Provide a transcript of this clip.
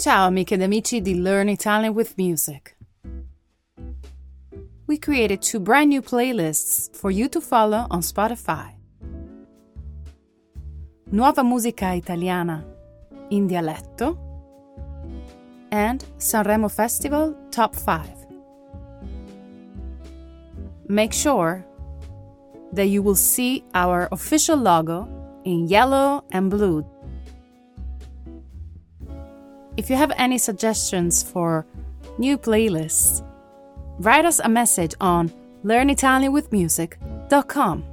Ciao amiche ed amici di Learn Italian with Music. We created two brand new playlists for you to follow on Spotify. Nuova musica italiana in dialetto and Sanremo Festival Top 5. Make sure that you will see our official logo in yellow and blue. If you have any suggestions for new playlists, write us a message on learnitalianwithmusic.com.